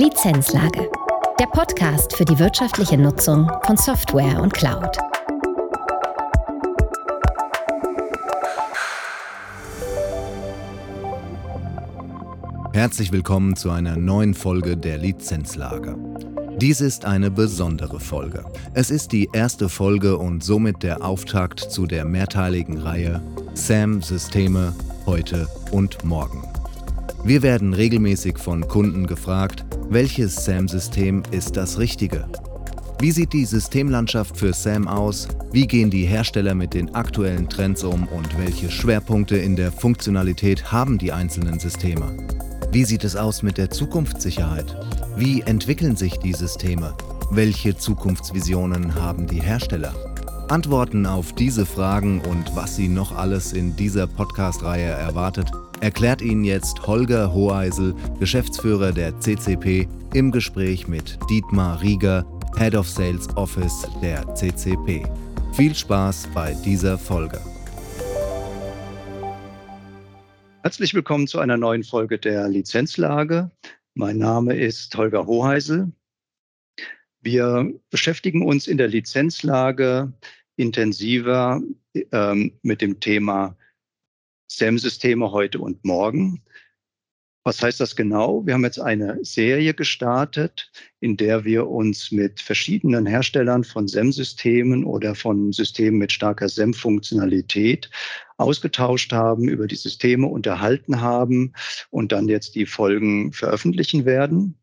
Lizenzlage. Der Podcast für die wirtschaftliche Nutzung von Software und Cloud. Herzlich willkommen zu einer neuen Folge der Lizenzlage. Dies ist eine besondere Folge. Es ist die erste Folge und somit der Auftakt zu der mehrteiligen Reihe SAM Systeme heute und morgen. Wir werden regelmäßig von Kunden gefragt, welches SAM-System ist das richtige? Wie sieht die Systemlandschaft für SAM aus? Wie gehen die Hersteller mit den aktuellen Trends um und welche Schwerpunkte in der Funktionalität haben die einzelnen Systeme? Wie sieht es aus mit der Zukunftssicherheit? Wie entwickeln sich die Systeme? Welche Zukunftsvisionen haben die Hersteller? Antworten auf diese Fragen und was Sie noch alles in dieser Podcast-Reihe erwartet, erklärt Ihnen jetzt Holger Hoheisel, Geschäftsführer der CCP, im Gespräch mit Dietmar Rieger, Head of Sales Office der CCP. Viel Spaß bei dieser Folge. Herzlich willkommen zu einer neuen Folge der Lizenzlage. Mein Name ist Holger Hoheisel. Wir beschäftigen uns in der Lizenzlage intensiver ähm, mit dem Thema SAM-Systeme heute und morgen. Was heißt das genau? Wir haben jetzt eine Serie gestartet, in der wir uns mit verschiedenen Herstellern von SEM-Systemen oder von Systemen mit starker SEM-Funktionalität ausgetauscht haben, über die Systeme unterhalten haben und dann jetzt die Folgen veröffentlichen werden.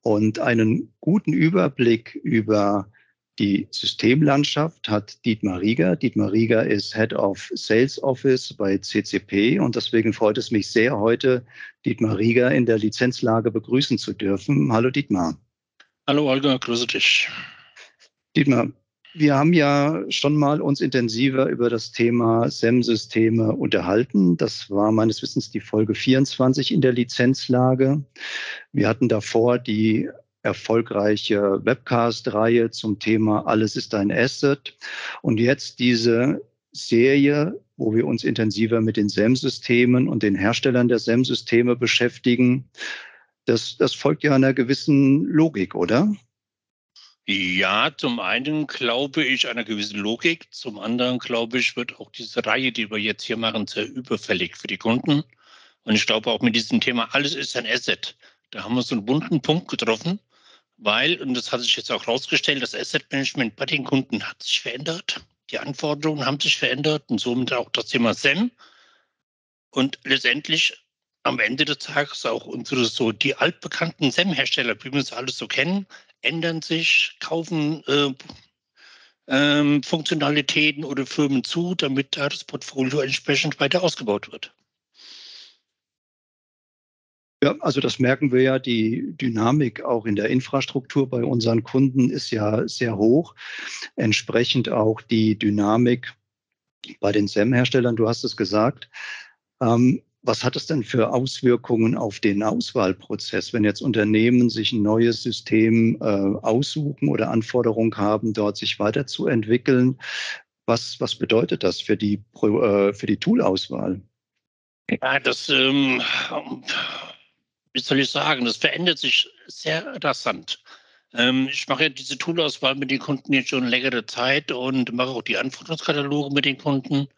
Und einen guten Überblick über die Systemlandschaft hat Dietmar Rieger. Dietmar Rieger ist Head of Sales Office bei CCP und deswegen freut es mich sehr, heute Dietmar Rieger in der Lizenzlage begrüßen zu dürfen. Hallo Dietmar. Hallo Olga, grüße dich. Dietmar, wir haben ja schon mal uns intensiver über das Thema SEM-Systeme unterhalten. Das war meines Wissens die Folge 24 in der Lizenzlage. Wir hatten davor die erfolgreiche Webcast-Reihe zum Thema Alles ist ein Asset. Und jetzt diese Serie, wo wir uns intensiver mit den SEM-Systemen und den Herstellern der SEM-Systeme beschäftigen. Das, das folgt ja einer gewissen Logik, oder? Ja, zum einen glaube ich einer gewissen Logik, zum anderen glaube ich, wird auch diese Reihe, die wir jetzt hier machen, sehr überfällig für die Kunden. Und ich glaube auch mit diesem Thema, alles ist ein Asset. Da haben wir so einen bunten Punkt getroffen, weil, und das hat sich jetzt auch herausgestellt, das Asset Management bei den Kunden hat sich verändert. Die Anforderungen haben sich verändert und somit auch das Thema SEM. Und letztendlich am Ende des Tages auch unsere so die altbekannten SEM-Hersteller, wie wir sie alles so kennen, ändern sich, kaufen äh, ähm, Funktionalitäten oder Firmen zu, damit da das Portfolio entsprechend weiter ausgebaut wird. Ja, also das merken wir ja, die Dynamik auch in der Infrastruktur bei unseren Kunden ist ja sehr hoch. Entsprechend auch die Dynamik bei den SEM-Herstellern, du hast es gesagt. Ähm, was hat es denn für Auswirkungen auf den Auswahlprozess, wenn jetzt Unternehmen sich ein neues System äh, aussuchen oder Anforderungen haben, dort sich weiterzuentwickeln? Was, was bedeutet das für die, äh, die Toolauswahl? Ja, das ähm, wie soll ich sagen, das verändert sich sehr rasant. Ähm, ich mache ja diese Toolauswahl mit den Kunden jetzt schon längere Zeit und mache auch die Anforderungskataloge mit den Kunden.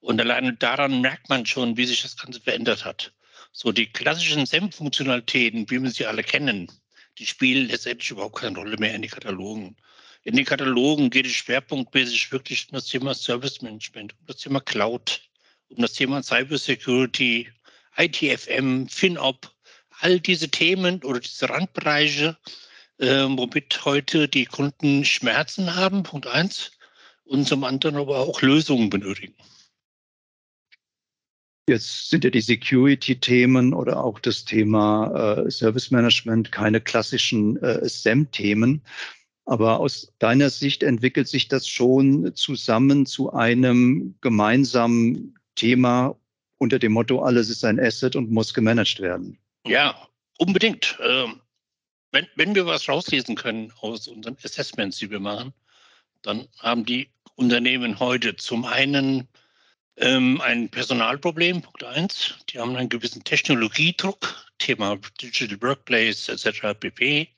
Und alleine daran merkt man schon, wie sich das Ganze verändert hat. So die klassischen SEM-Funktionalitäten, wie wir sie alle kennen, die spielen letztendlich überhaupt keine Rolle mehr in den Katalogen. In den Katalogen geht es schwerpunktmäßig wirklich um das Thema Service Management, um das Thema Cloud, um das Thema Cyber Security, ITFM, FinOp, all diese Themen oder diese Randbereiche, äh, womit heute die Kunden Schmerzen haben, Punkt eins, und zum anderen aber auch Lösungen benötigen. Jetzt sind ja die Security-Themen oder auch das Thema äh, Service Management keine klassischen äh, SEM-Themen. Aber aus deiner Sicht entwickelt sich das schon zusammen zu einem gemeinsamen Thema unter dem Motto, alles ist ein Asset und muss gemanagt werden. Ja, unbedingt. Ähm, wenn, wenn wir was rauslesen können aus unseren Assessments, die wir machen, dann haben die Unternehmen heute zum einen ähm, ein Personalproblem, Punkt eins. Die haben einen gewissen Technologiedruck, Thema Digital Workplace etc. pp.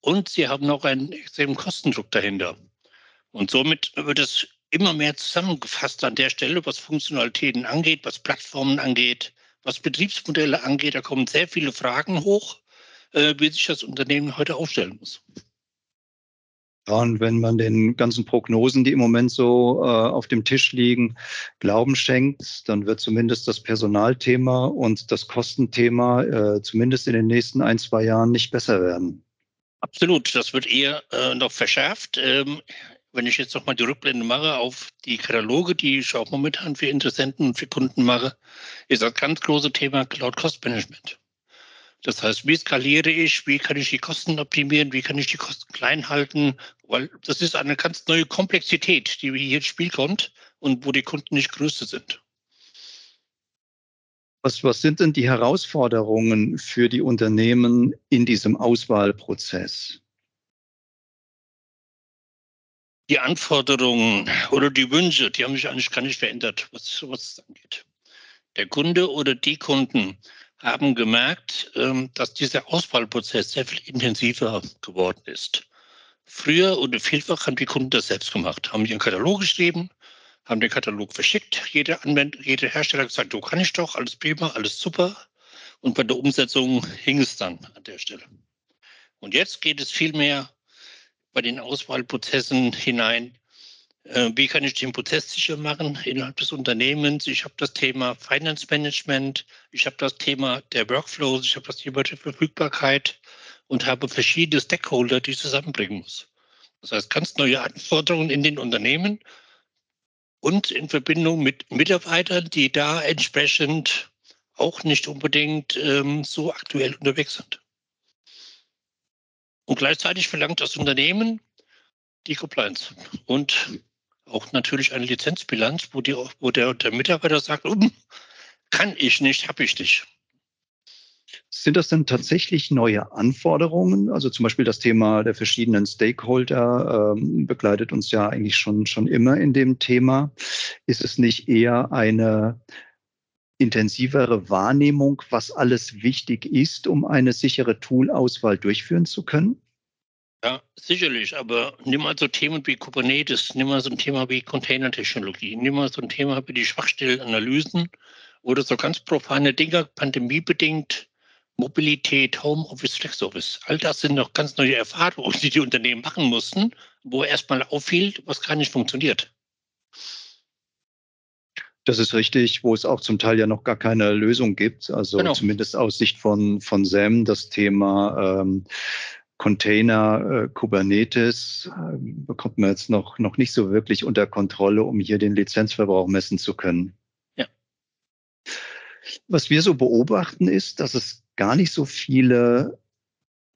Und sie haben noch einen extremen Kostendruck dahinter. Und somit wird es immer mehr zusammengefasst an der Stelle, was Funktionalitäten angeht, was Plattformen angeht, was Betriebsmodelle angeht. Da kommen sehr viele Fragen hoch, äh, wie sich das Unternehmen heute aufstellen muss. Ja, und wenn man den ganzen Prognosen, die im Moment so äh, auf dem Tisch liegen, Glauben schenkt, dann wird zumindest das Personalthema und das Kostenthema äh, zumindest in den nächsten ein, zwei Jahren nicht besser werden. Absolut, das wird eher äh, noch verschärft. Ähm, wenn ich jetzt nochmal die Rückblende mache auf die Kataloge, die ich auch momentan für Interessenten und für Kunden mache, ist das ganz große Thema Cloud Cost Management. Das heißt, wie skaliere ich, wie kann ich die Kosten optimieren, wie kann ich die Kosten klein halten, weil das ist eine ganz neue Komplexität, die hier ins Spiel kommt und wo die Kunden nicht größte sind. Was, was sind denn die Herausforderungen für die Unternehmen in diesem Auswahlprozess? Die Anforderungen oder die Wünsche, die haben sich eigentlich gar nicht verändert, was, was das angeht. Der Kunde oder die Kunden haben gemerkt, ähm, dass dieser Auswahlprozess sehr viel intensiver geworden ist. Früher oder vielfach haben die Kunden das selbst gemacht, haben ihren Katalog geschrieben, haben den Katalog verschickt. Jeder Anwender, Hersteller hat gesagt, du kann ich doch, alles prima, alles super. Und bei der Umsetzung hing es dann an der Stelle. Und jetzt geht es vielmehr bei den Auswahlprozessen hinein äh, wie kann ich den Prozess sicher machen innerhalb des Unternehmens? Ich habe das Thema Finance Management, ich habe das Thema der Workflows, ich habe das Thema der Verfügbarkeit und habe verschiedene Stakeholder, die ich zusammenbringen muss. Das heißt, ganz neue Anforderungen in den Unternehmen und in Verbindung mit Mitarbeitern, die da entsprechend auch nicht unbedingt ähm, so aktuell unterwegs sind. Und gleichzeitig verlangt das Unternehmen die Compliance und auch natürlich eine Lizenzbilanz, wo, die, wo der, der Mitarbeiter sagt, um, kann ich nicht, habe ich nicht. Sind das denn tatsächlich neue Anforderungen? Also zum Beispiel das Thema der verschiedenen Stakeholder ähm, begleitet uns ja eigentlich schon, schon immer in dem Thema. Ist es nicht eher eine intensivere Wahrnehmung, was alles wichtig ist, um eine sichere Toolauswahl durchführen zu können? Ja, sicherlich, aber nimm mal so Themen wie Kubernetes, nimm mal so ein Thema wie Containertechnologie, nimm mal so ein Thema wie die Schwachstellenanalysen oder so ganz profane Dinge, pandemiebedingt, Mobilität, Homeoffice, Flexoffice. All das sind noch ganz neue Erfahrungen, die die Unternehmen machen mussten, wo erstmal auffiel, was gar nicht funktioniert. Das ist richtig, wo es auch zum Teil ja noch gar keine Lösung gibt. Also genau. zumindest aus Sicht von, von SAM das Thema ähm, Container, äh, Kubernetes äh, bekommt man jetzt noch, noch nicht so wirklich unter Kontrolle, um hier den Lizenzverbrauch messen zu können. Ja. Was wir so beobachten ist, dass es gar nicht so viele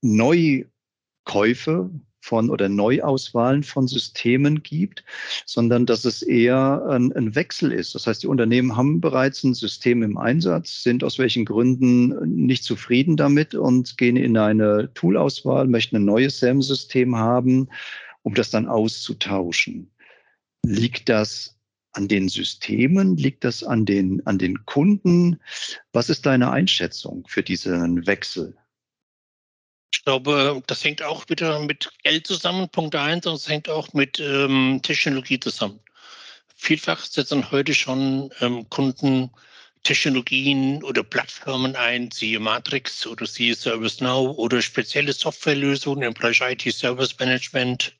Neukäufe von oder Neuauswahlen von Systemen gibt, sondern dass es eher ein, ein, Wechsel ist. Das heißt, die Unternehmen haben bereits ein System im Einsatz, sind aus welchen Gründen nicht zufrieden damit und gehen in eine Toolauswahl, möchten ein neues SAM-System haben, um das dann auszutauschen. Liegt das an den Systemen? Liegt das an den, an den Kunden? Was ist deine Einschätzung für diesen Wechsel? Ich glaube, das hängt auch wieder mit Geld zusammen, Punkt eins, und es hängt auch mit ähm, Technologie zusammen. Vielfach setzen heute schon ähm, Kunden Technologien oder Plattformen ein, siehe Matrix oder siehe ServiceNow oder spezielle Softwarelösungen im Bereich IT Service Management,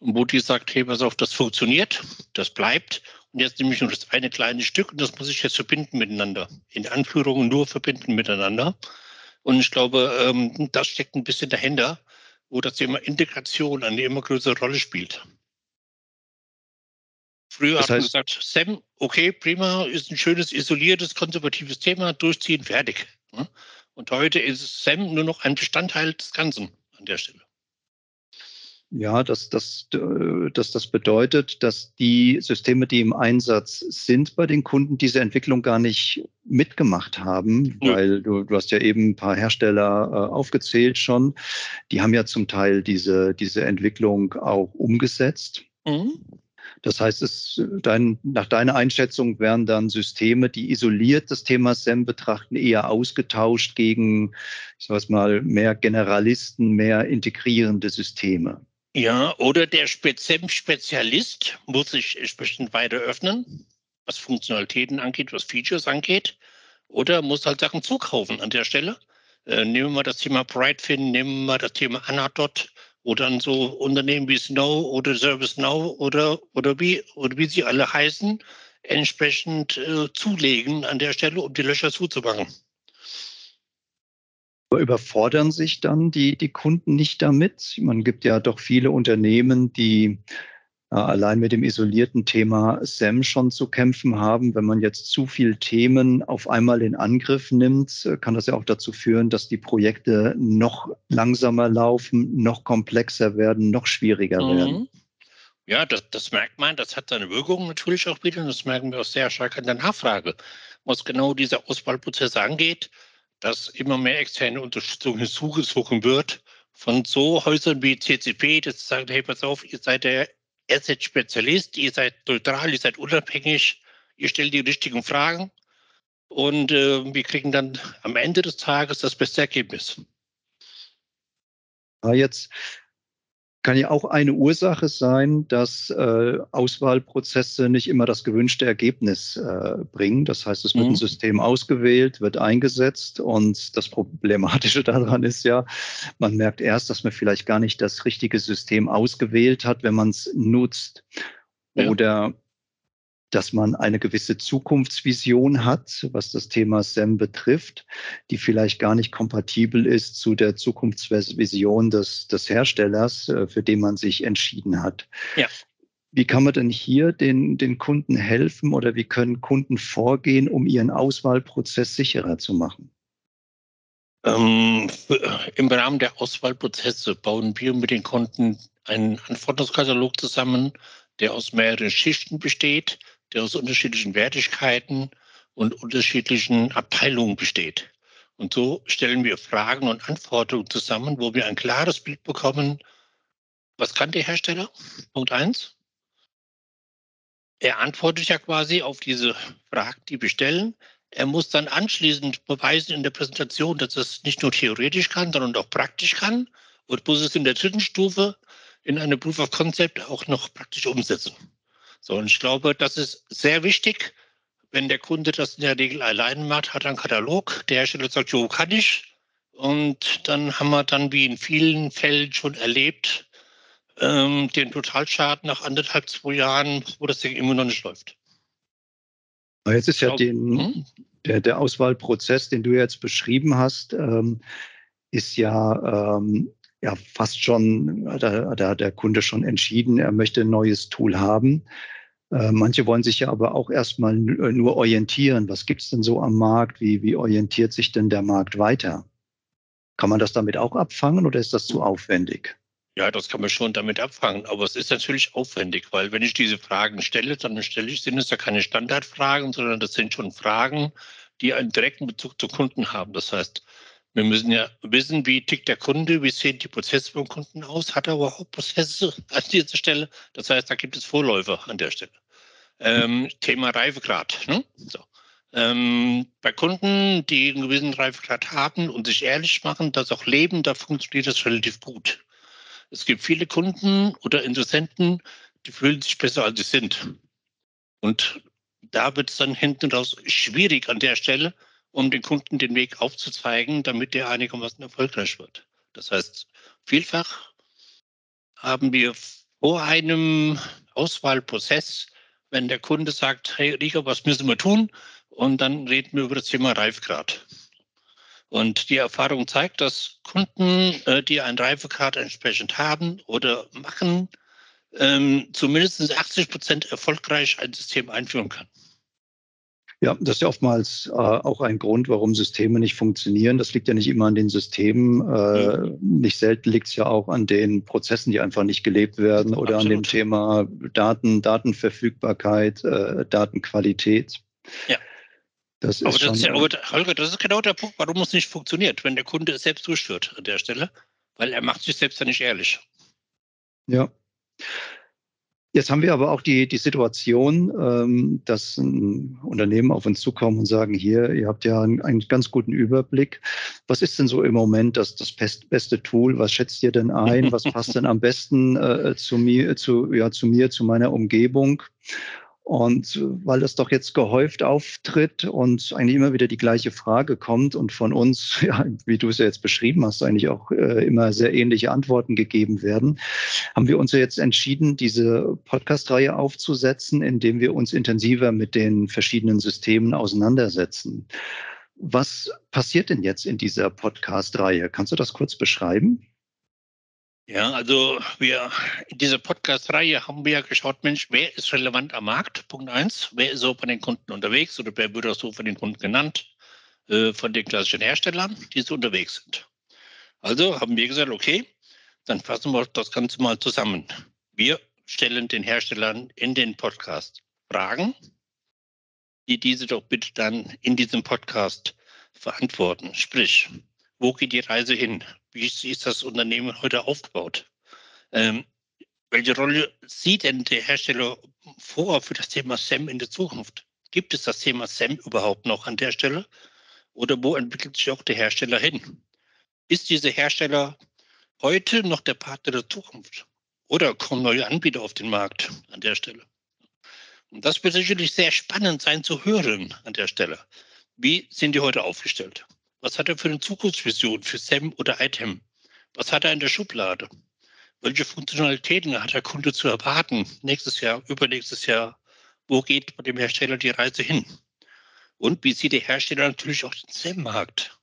wo die sagt, hey, pass auf, das funktioniert, das bleibt. Und jetzt nehme ich nur das eine kleine Stück und das muss ich jetzt verbinden miteinander. In Anführungen nur verbinden miteinander. Und ich glaube, ähm, das steckt ein bisschen dahinter, wo das Thema Integration eine immer größere Rolle spielt. Früher das heißt, hat man gesagt, Sam, okay, prima, ist ein schönes, isoliertes, konservatives Thema, durchziehen, fertig. Und heute ist Sam nur noch ein Bestandteil des Ganzen an der Stelle. Ja, dass das, dass das bedeutet, dass die Systeme, die im Einsatz sind bei den Kunden, diese Entwicklung gar nicht mitgemacht haben, ja. weil du, du hast ja eben ein paar Hersteller äh, aufgezählt schon. Die haben ja zum Teil diese, diese Entwicklung auch umgesetzt. Mhm. Das heißt, es, dein, nach deiner Einschätzung wären dann Systeme, die isoliert das Thema SEM betrachten, eher ausgetauscht gegen, ich sage mal, mehr Generalisten, mehr integrierende Systeme. Ja, oder der SEM-Spezialist muss sich entsprechend weiter öffnen, was Funktionalitäten angeht, was Features angeht, oder muss halt Sachen zukaufen an der Stelle. Äh, nehmen wir das Thema Brightfin, nehmen wir das Thema Anadot oder dann so Unternehmen wie Snow oder ServiceNow oder, oder, wie, oder wie sie alle heißen, entsprechend äh, zulegen an der Stelle, um die Löcher zuzumachen. Überfordern sich dann die, die Kunden nicht damit? Man gibt ja doch viele Unternehmen, die äh, allein mit dem isolierten Thema SAM schon zu kämpfen haben. Wenn man jetzt zu viele Themen auf einmal in Angriff nimmt, äh, kann das ja auch dazu führen, dass die Projekte noch langsamer laufen, noch komplexer werden, noch schwieriger mhm. werden. Ja, das, das, merkt man, das hat seine Wirkung natürlich auch wieder. Und das merken wir auch sehr stark an der Nachfrage, was genau dieser Auswahlprozess angeht, dass immer mehr externe Unterstützung hinzugezogen wird von so Häusern wie CCP, das sagen, hey, pass auf, ihr seid der ihr seid Spezialist, ihr seid neutral, ihr seid unabhängig, ihr stellt die richtigen Fragen und äh, wir kriegen dann am Ende des Tages das beste Ergebnis. Jetzt kann ja auch eine Ursache sein, dass äh, Auswahlprozesse nicht immer das gewünschte Ergebnis äh, bringen. Das heißt, es wird mhm. ein System ausgewählt, wird eingesetzt und das Problematische daran ist ja, man merkt erst, dass man vielleicht gar nicht das richtige System ausgewählt hat, wenn man es nutzt. Ja. Oder dass man eine gewisse Zukunftsvision hat, was das Thema SEM betrifft, die vielleicht gar nicht kompatibel ist zu der Zukunftsvision des, des Herstellers, äh, für den man sich entschieden hat. Ja. Wie kann man denn hier den, den Kunden helfen oder wie können Kunden vorgehen, um ihren Auswahlprozess sicherer zu machen? Ähm, Im Rahmen der Auswahlprozesse bauen wir mit den Kunden einen Anforderungskatalog zusammen, der aus mehreren Schichten besteht der aus unterschiedlichen Wertigkeiten und unterschiedlichen Abteilungen besteht. Und so stellen wir Fragen und Anforderungen zusammen, wo wir ein klares Bild bekommen, was kann der Hersteller? Punkt eins. Er antwortet ja quasi auf diese Fragen, die wir stellen. Er muss dann anschließend beweisen in der Präsentation, dass er es nicht nur theoretisch kann, sondern auch praktisch kann und muss es in der dritten Stufe in eine Proof of Concept auch noch praktisch umsetzen. So, und ich glaube, das ist sehr wichtig. Wenn der Kunde das in der Regel alleine macht, hat er einen Katalog. Der Hersteller sagt, jo, kann ich. Und dann haben wir dann, wie in vielen Fällen schon erlebt, ähm, den Totalschaden nach anderthalb, zwei Jahren, wo das Ding immer noch nicht läuft. Jetzt ist ja den, hm? der, der Auswahlprozess, den du jetzt beschrieben hast, ähm, ist ja ähm, ja fast schon, da, hat der Kunde schon entschieden, er möchte ein neues Tool haben. Äh, manche wollen sich ja aber auch erstmal äh, nur orientieren. Was gibt es denn so am Markt? Wie, wie orientiert sich denn der Markt weiter? Kann man das damit auch abfangen oder ist das zu aufwendig? Ja, das kann man schon damit abfangen, aber es ist natürlich aufwendig, weil wenn ich diese Fragen stelle, dann stelle ich, sind es ja keine Standardfragen, sondern das sind schon Fragen, die einen direkten Bezug zu Kunden haben. Das heißt, wir müssen ja wissen, wie tickt der Kunde, wie sehen die Prozesse vom Kunden aus, hat er überhaupt Prozesse an dieser Stelle? Das heißt, da gibt es Vorläufer an der Stelle. Ähm, Thema Reifegrad. Ne? So. Ähm, bei Kunden, die einen gewissen Reifegrad haben und sich ehrlich machen, das auch leben, da funktioniert das relativ gut. Es gibt viele Kunden oder Interessenten, die fühlen sich besser, als sie sind. Und da wird es dann hinten raus schwierig an der Stelle, um den Kunden den Weg aufzuzeigen, damit der einigermaßen erfolgreich wird. Das heißt, vielfach haben wir vor einem Auswahlprozess, wenn der Kunde sagt, hey Rika, was müssen wir tun? Und dann reden wir über das Thema Reifgrad. Und die Erfahrung zeigt, dass Kunden, äh, die einen Reifegrad entsprechend haben oder machen, ähm, zumindest 80 Prozent erfolgreich ein System einführen kann. Ja, das ist ja oftmals äh, auch ein Grund, warum Systeme nicht funktionieren. Das liegt ja nicht immer an den Systemen. Äh, mhm. Nicht selten liegt es ja auch an den Prozessen, die einfach nicht gelebt werden oder Absolut. an dem Thema Daten, Datenverfügbarkeit, äh, Datenqualität. Ja. Das ist aber, das ja, aber Holger, das ist genau der Punkt, warum es nicht funktioniert, wenn der Kunde es selbst durchführt an der Stelle, weil er macht sich selbst ja nicht ehrlich. Ja. Jetzt haben wir aber auch die, die Situation, ähm, dass Unternehmen auf uns zukommen und sagen, hier, ihr habt ja einen, einen ganz guten Überblick. Was ist denn so im Moment das, das beste Tool? Was schätzt ihr denn ein? Was passt denn am besten äh, zu mir, zu, ja, zu mir, zu meiner Umgebung? Und weil das doch jetzt gehäuft auftritt und eigentlich immer wieder die gleiche Frage kommt und von uns, ja, wie du es ja jetzt beschrieben hast, eigentlich auch äh, immer sehr ähnliche Antworten gegeben werden, haben wir uns ja jetzt entschieden, diese Podcast-Reihe aufzusetzen, indem wir uns intensiver mit den verschiedenen Systemen auseinandersetzen. Was passiert denn jetzt in dieser Podcast-Reihe? Kannst du das kurz beschreiben? Ja, also wir in dieser Podcast-Reihe haben wir ja geschaut, Mensch, wer ist relevant am Markt? Punkt eins. Wer ist so bei den Kunden unterwegs oder wer wird auch so von den Kunden genannt? Äh, von den klassischen Herstellern, die so unterwegs sind. Also haben wir gesagt, okay, dann fassen wir das Ganze mal zusammen. Wir stellen den Herstellern in den Podcast Fragen, die diese doch bitte dann in diesem Podcast verantworten. Sprich, wo geht die Reise hin? Wie ist das Unternehmen heute aufgebaut? Ähm, welche Rolle sieht denn der Hersteller vor für das Thema SEM in der Zukunft? Gibt es das Thema SEM überhaupt noch an der Stelle? Oder wo entwickelt sich auch der Hersteller hin? Ist dieser Hersteller heute noch der Partner der Zukunft? Oder kommen neue Anbieter auf den Markt an der Stelle? Und das wird sicherlich sehr spannend sein zu hören an der Stelle. Wie sind die heute aufgestellt? Was hat er für eine Zukunftsvision für SEM oder ITEM? Was hat er in der Schublade? Welche Funktionalitäten hat der Kunde zu erwarten? Nächstes Jahr, übernächstes Jahr? Wo geht bei dem Hersteller die Reise hin? Und wie sieht der Hersteller natürlich auch den SEM-Markt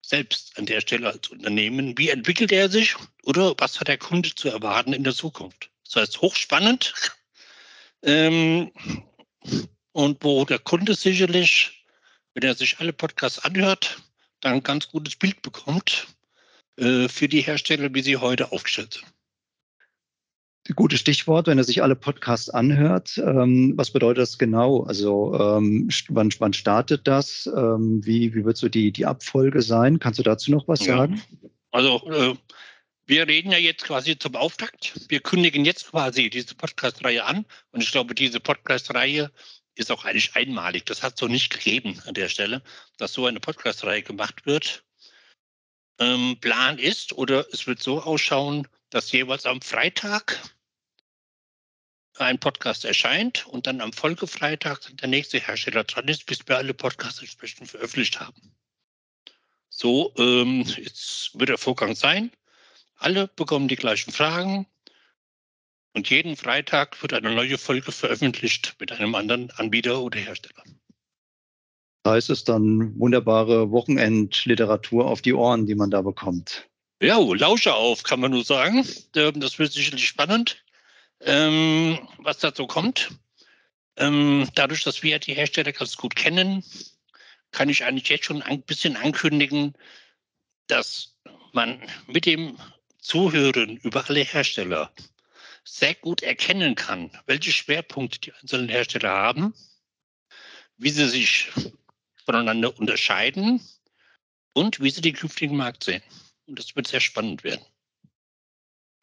selbst an der Stelle als Unternehmen? Wie entwickelt er sich oder was hat der Kunde zu erwarten in der Zukunft? Das heißt, hochspannend. Ähm, und wo der Kunde sicherlich, wenn er sich alle Podcasts anhört, dann ein ganz gutes Bild bekommt äh, für die Hersteller, wie sie heute aufgestellt sind. Gutes Stichwort, wenn er sich alle Podcasts anhört. Ähm, was bedeutet das genau? Also ähm, wann, wann, startet das? Ähm, wie, wie wird so die, die Abfolge sein? Kannst du dazu noch was sagen? Ja. Also äh, wir reden ja jetzt quasi zum Auftakt. Wir kündigen jetzt quasi diese Podcast-Reihe an. Und ich glaube, diese Podcast-Reihe ist auch eigentlich einmalig. Das hat es so nicht gegeben an der Stelle, dass so eine Podcast-Reihe gemacht wird. Ähm, Plan ist, oder es wird so ausschauen, dass jeweils am Freitag ein Podcast erscheint und dann am Folgefreitag der nächste Hersteller dran ist, bis wir alle Podcasts entsprechend veröffentlicht haben. So ähm, jetzt wird der Vorgang sein. Alle bekommen die gleichen Fragen, und jeden Freitag wird eine neue Folge veröffentlicht mit einem anderen Anbieter oder Hersteller. heißt es dann wunderbare Wochenendliteratur auf die Ohren, die man da bekommt. Ja, lausche auf, kann man nur sagen. Ähm, das wird sicherlich spannend, ähm, was dazu kommt. Ähm, dadurch, dass wir die Hersteller ganz gut kennen, kann ich eigentlich jetzt schon ein bisschen ankündigen, dass man mit dem Zuhören über alle Hersteller sehr gut erkennen kann, welche Schwerpunkte die einzelnen Hersteller haben, wie sie sich voneinander unterscheiden und wie sie den künftigen Markt sehen. Und das wird sehr spannend werden.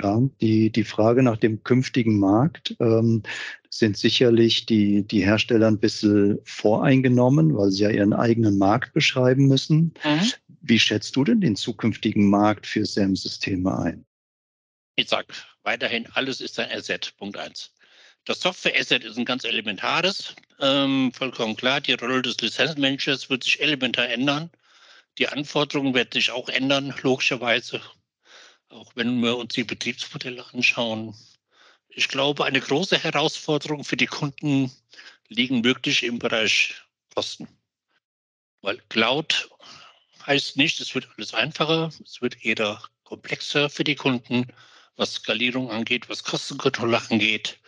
Ja, die, die Frage nach dem künftigen Markt ähm, sind sicherlich die, die Hersteller ein bisschen voreingenommen, weil sie ja ihren eigenen Markt beschreiben müssen. Mhm. Wie schätzt du denn den zukünftigen Markt für SAM-Systeme ein? Ich sage weiterhin, alles ist ein Asset, Punkt eins. Das Software-Asset ist ein ganz elementares, ähm, vollkommen klar. Die Rolle des Lizenzmanagers wird sich elementar ändern. Die Anforderungen werden sich auch ändern, logischerweise. Auch wenn wir uns die Betriebsmodelle anschauen. Ich glaube, eine große Herausforderung für die Kunden liegen wirklich im Bereich Kosten. Weil Cloud heißt nicht, es wird alles einfacher, es wird eher komplexer für die Kunden was Skalierung angeht, was Kostenkontrolle angeht,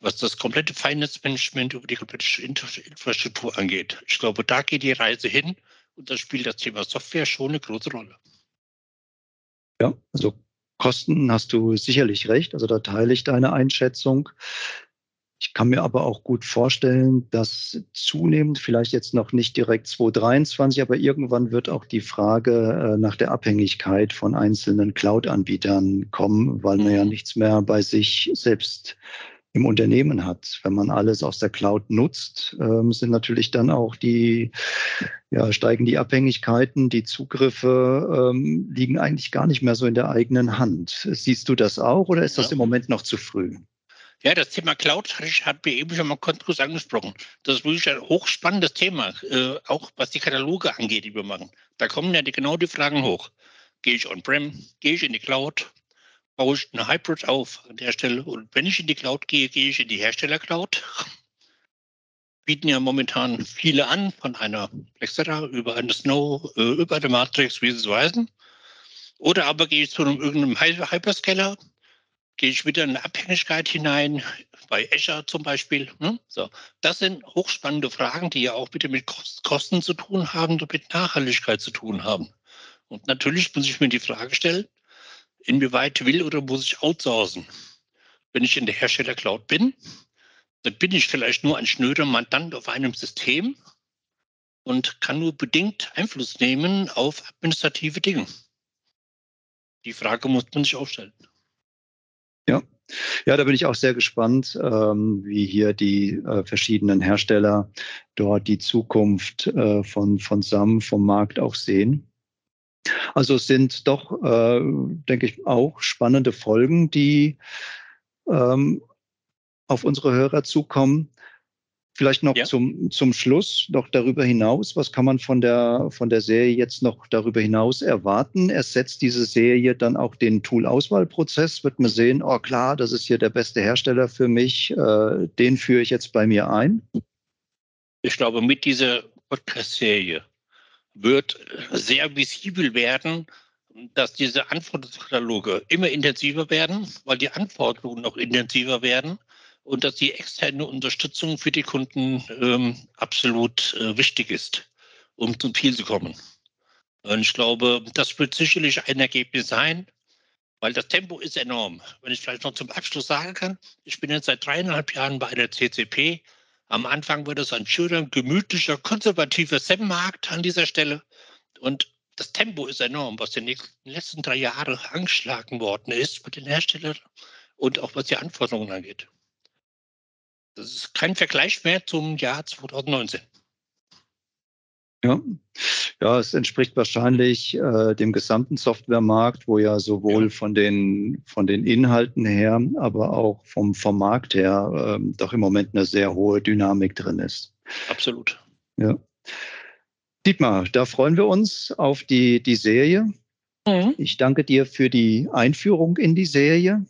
was das komplette Finance-Management über die komplette Infrastruktur angeht. Ich glaube, da geht die Reise hin und da spielt das Thema Software schon eine große Rolle. Ja, also Kosten hast du sicherlich recht. Also da teile ich deine Einschätzung. Ich kann mir aber auch gut vorstellen, dass zunehmend, vielleicht jetzt noch nicht direkt 2023, aber irgendwann wird auch die Frage äh, nach der Abhängigkeit von einzelnen Cloud-Anbietern kommen, weil man ja mhm. nichts mehr bei sich selbst im Unternehmen hat. Wenn man alles aus der Cloud nutzt, ähm, sind natürlich dann auch die, ja, steigen die Abhängigkeiten, die Zugriffe ähm, liegen eigentlich gar nicht mehr so in der eigenen Hand. Siehst du das auch oder ist das ja. im Moment noch zu früh? Ja, das Thema Cloud hat mir eben schon mal kurz angesprochen. Das ist wirklich ein hochspannendes Thema, äh, auch was die Kataloge angeht, die wir machen. Da kommen ja die, genau die Fragen hoch. Gehe ich on-prem? Gehe ich in die Cloud? baue ich eine Hybrid auf an der Stelle. Und wenn ich in die Cloud gehe, gehe ich in die Hersteller-Cloud. Bieten ja momentan viele an, von einer Flexera über eine Snow, äh, über eine Matrix, wie sie es weisen. Oder aber gehe ich zu einem irgendeinem Hyperscaler, gehe ich wieder in eine Abhängigkeit hinein, bei Azure zum Beispiel. Ne? So, das sind hochspannende Fragen, die ja auch bitte mit Kosten zu tun haben und mit Nachhaltigkeit zu tun haben. Und natürlich muss ich mir die Frage stellen, inwieweit will oder muss ich outsourcen? Wenn ich in der Hersteller-Cloud bin, dann bin ich vielleicht nur ein schnöder Mandant auf einem System und kann nur bedingt Einfluss nehmen auf administrative Dinge. Die Frage muss man sich auch stellen. Ja. Da bin ich auch sehr gespannt, ähm, wie hier die äh, verschiedenen Hersteller dort die Zukunft äh, von, von SAM vom Markt auch sehen. Also es sind doch, äh, denke ich, auch spannende Folgen, die ähm, auf unsere Hörer zukommen. Vielleicht noch ja. zum, zum Schluss, noch darüber hinaus, was kann man von der, von der Serie jetzt noch darüber hinaus erwarten? Ersetzt diese Serie dann auch den Tool-Auswahlprozess? Wird man sehen, oh klar, das ist hier der beste Hersteller für mich, äh, den führe ich jetzt bei mir ein? Ich glaube, mit dieser Podcast-Serie wird sehr visibel werden, dass diese Anforderungskataloge immer intensiver werden, weil die Anforderungen noch intensiver werden und dass die externe Unterstützung für die Kunden ähm, absolut äh, wichtig ist, um zum Ziel zu kommen. Und ich glaube, das wird sicherlich ein Ergebnis sein, weil das Tempo ist enorm. Wenn ich vielleicht noch zum Abschluss sagen kann, ich bin jetzt seit dreieinhalb Jahren bei der CCP am Anfang war das ein schöner, gemütlicher, konservativer SEM-Markt an dieser Stelle. Und das Tempo ist enorm, was in den letzten drei Jahren angeschlagen worden ist mit den Herstellern und auch was die Anforderungen angeht. Das ist kein Vergleich mehr zum Jahr 2019. Ja, ja, es entspricht wahrscheinlich äh, dem gesamten Softwaremarkt, wo ja sowohl ja. von den von den Inhalten her, aber auch vom vom Markt her äh, doch im Moment eine sehr hohe Dynamik drin ist. Absolut. Ja. Dietmar, da freuen wir uns auf die die Serie. Mhm. Ich danke dir für die Einführung in die Serie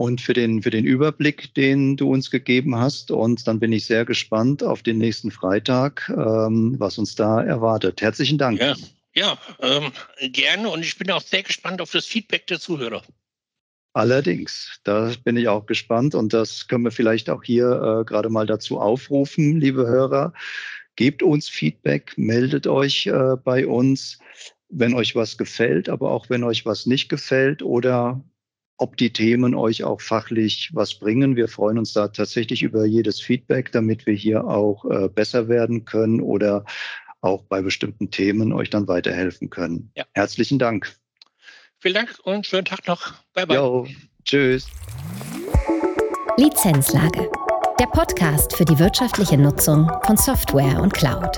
und für den, für den Überblick, den du uns gegeben hast. Und dann bin ich sehr gespannt auf den nächsten Freitag, ähm, was uns da erwartet. Herzlichen Dank. Ja, ja ähm, gerne. Und ich bin auch sehr gespannt auf das Feedback der Zuhörer. Allerdings, da bin ich auch gespannt und das können wir vielleicht auch hier äh, gerade mal dazu aufrufen, liebe Hörer. Gebt uns Feedback, meldet euch äh, bei uns, wenn euch was gefällt, aber auch wenn euch was nicht gefällt oder ob die Themen euch auch fachlich was bringen. Wir freuen uns da tatsächlich über jedes Feedback, damit wir hier auch äh, besser werden können oder auch bei bestimmten Themen euch dann weiterhelfen können. Ja. Herzlichen Dank. Vielen Dank und schönen Tag noch. Bye bye. Jo, tschüss. Lizenzlage. Der Podcast für die wirtschaftliche Nutzung von Software und Cloud.